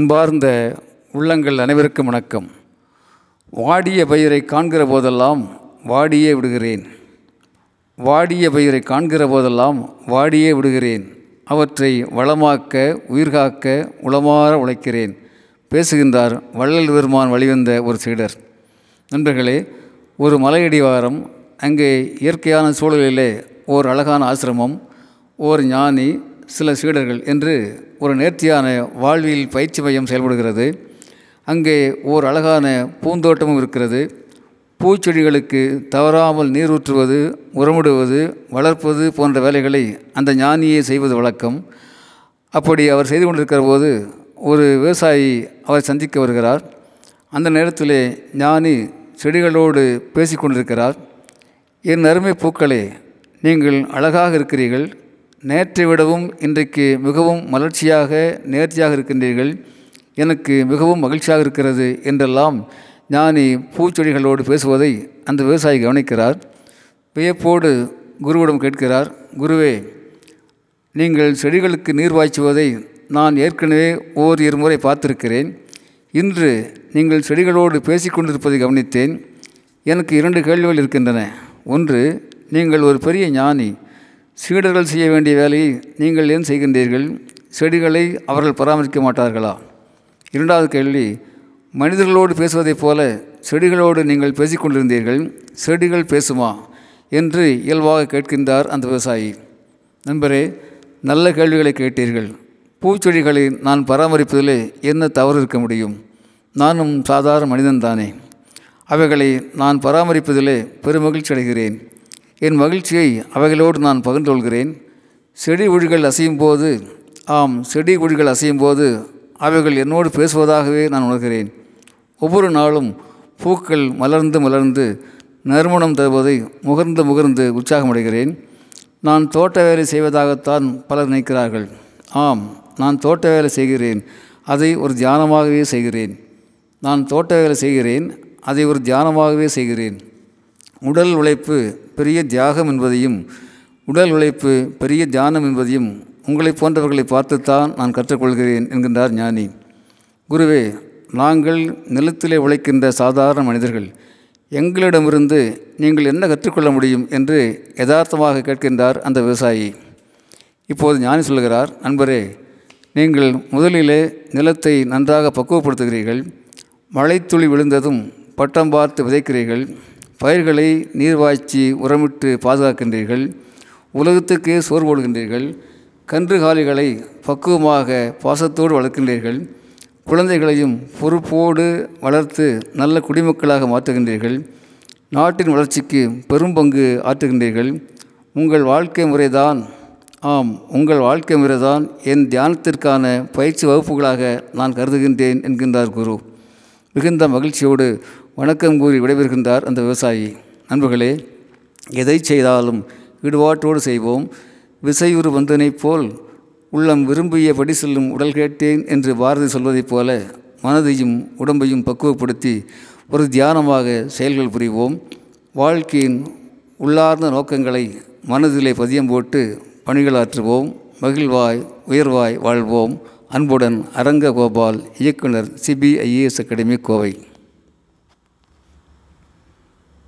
அன்பார்ந்த உள்ளங்கள் அனைவருக்கும் வணக்கம். வாடிய பயிரை காண்கிற போதெல்லாம் வாடியே விடுகிறேன். வாடிய பயிரை காண்கிற போதெல்லாம் வாடியே விடுகிறேன். அவற்றை வளமாக்க உயிர்காக்க உளமாற உழைக்கிறேன். பேசுகின்றார் வள்ளல் பெருமான் வழிவந்த ஒரு சீடர். நண்பர்களே ஒரு மலையடிவாரம் அங்கே இயற்கையான சூழலிலே ஓர் அழகான ஆசிரமம் ஓர் ஞானி சில சீடர்கள் என்று ஒரு நேர்த்தியான வாழ்வியல் பயிற்சி மையம் செயல்படுகிறது. அங்கே ஓர் அழகான பூந்தோட்டமும் இருக்கிறது. பூச்செடிகளுக்கு தவறாமல் நீர் ஊற்றுவது உரமிடுவது வளர்ப்பது போன்ற வேலைகளை அந்த ஞானியே செய்வது வழக்கம். அப்படி அவர் செய்து கொண்டிருக்கிற போது ஒரு விவசாயி அவர் சந்திக்க வருகிறார். அந்த நேரத்திலே ஞானி செடிகளோடு பேசிக்கொண்டிருக்கிறார் என் அருமை பூக்களே நீங்கள் அழகாக இருக்கிறீர்கள். நேற்றை விடவும் இன்றைக்கு மிகவும் மலர்ச்சியாக நேர்த்தியாக இருக்கின்றீர்கள். எனக்கு மிகவும் மகிழ்ச்சியாக இருக்கிறது என்றெல்லாம் ஞானி பூச்செடிகளோடு பேசுவதை அந்த விவசாயி கவனிக்கிறார். வியப்போடு குருவிடம் கேட்கிறார் குருவே நீங்கள் செடிகளுக்கு நீர் பாய்ச்சுவதை நான் ஏற்கனவே ஓர் இருமுறை பார்த்திருக்கிறேன். இன்று நீங்கள் செடிகளோடு பேசிக்கொண்டிருப்பதை கவனித்தேன். எனக்கு இரண்டு கேள்விகள் இருக்கின்றன. ஒன்று நீங்கள் ஒரு பெரிய ஞானி சீடர்கள் செய்ய வேண்டிய வேலையை நீங்கள் ஏன் செய்கின்றீர்கள்? செடிகளை அவர்கள் பராமரிக்க மாட்டார்களா? இரண்டாவது கேள்வி மனிதர்களோடு பேசுவதைப் போல செடிகளோடு நீங்கள் பேசிக்கொண்டிருந்தீர்கள் செடிகள் பேசுமா? என்று இயல்பாக கேட்கின்றார் அந்த விவசாயி. நண்பரே நல்ல கேள்விகளை கேட்டீர்கள். பூச்செடிகளை நான் பராமரிப்பதிலே என்ன தவறு இருக்க முடியும்? நானும் சாதாரண மனிதன்தானே. அவைகளை நான் பராமரிப்பதிலே பெருமகிழ்ச்சி அடைகிறேன் என் மகிழ்ச்சியை அவைகளோடு நான் பகிர்ந்து கொள்கிறேன். செடி ஒழிகள் அசையும் போது ஆம் செடி ஒழிகள் அசையும் போது அவைகள் என்னோடு பேசுவதாகவே நான் உணர்கிறேன். ஒவ்வொரு நாளும் பூக்கள் மலர்ந்து மலர்ந்து நறுமணம் தருவதை முகர்ந்து முகர்ந்து உற்சாகமடைகிறேன். நான் தோட்ட வேலை செய்வதாகத்தான் பலர் நினைக்கிறார்கள். ஆம் நான் தோட்ட வேலை செய்கிறேன் அதை ஒரு தியானமாகவே செய்கிறேன். நான் தோட்ட வேலை செய்கிறேன் அதை ஒரு தியானமாகவே செய்கிறேன். உடல் உழைப்பு பெரிய தியாகம் என்பதையும் உடல் உழைப்பு பெரிய தியானம் என்பதையும் உங்களை போன்றவர்களை பார்த்துத்தான் நான் கற்றுக்கொள்கிறேன் என்கின்றார் ஞானி. குருவே நாங்கள் நிலத்திலே உழைக்கின்ற சாதாரண மனிதர்கள். எங்களிடமிருந்து நீங்கள் என்ன கற்றுக்கொள்ள முடியும் என்று யதார்த்தமாக கேட்கின்றார் அந்த விவசாயி. இப்போது ஞானி சொல்கிறார் நண்பரே நீங்கள் முதலிலே நிலத்தை நன்றாக பக்குவப்படுத்துகிறீர்கள். மழைத்துளி விழுந்ததும் பட்டம் பார்த்து விதைக்கிறீர்கள். பயிர்களை நீர்வாய்ச்சி உரமிட்டு பாதுகாக்கின்றீர்கள் உலகத்துக்கே சோறு போடுகின்றீர்கள் கன்றுகாலிகளை பக்குவமாக பாசத்தோடு வளர்க்கின்றீர்கள் குழந்தைகளையும் பொறுப்போடு வளர்த்து நல்ல குடிமக்களாக மாற்றுகின்றீர்கள் நாட்டின் வளர்ச்சிக்கு பெரும் பங்கு ஆற்றுகின்றீர்கள். உங்கள் வாழ்க்கை முறைதான் ஆம் உங்கள் வாழ்க்கை முறைதான் என் தியானத்திற்கான பயிற்சி வகுப்புகளாக நான் கருதுகின்றேன் என்கின்றார் குரு. மிகுந்த மகிழ்ச்சியோடு வணக்கம் கூறி விடைபெறுகின்றார் அந்த விவசாயி. நண்பர்களே எதை செய்தாலும் ஈடுபாட்டோடு செய்வோம். விசையுறு வந்தனைப் போல் உள்ளம் விரும்பியபடி செல்லும் உடல் கேட்டேன் என்று பாரதி சொல்வதைப் போல மனதையும் உடம்பையும் பக்குவப்படுத்தி ஒரு தியானமாக செயல்கள் புரிவோம். வாழ்க்கையின் உள்ளார்ந்த நோக்கங்களை மனதிலே பதியம் போட்டு பணிகளாற்றுவோம். மகிழ்வாய் உயர்வாய் வாழ்வோம். அன்புடன் அரங்க கோபால் இயக்குனர் சிபிஐஏஎஸ் அகாடமி கோவை.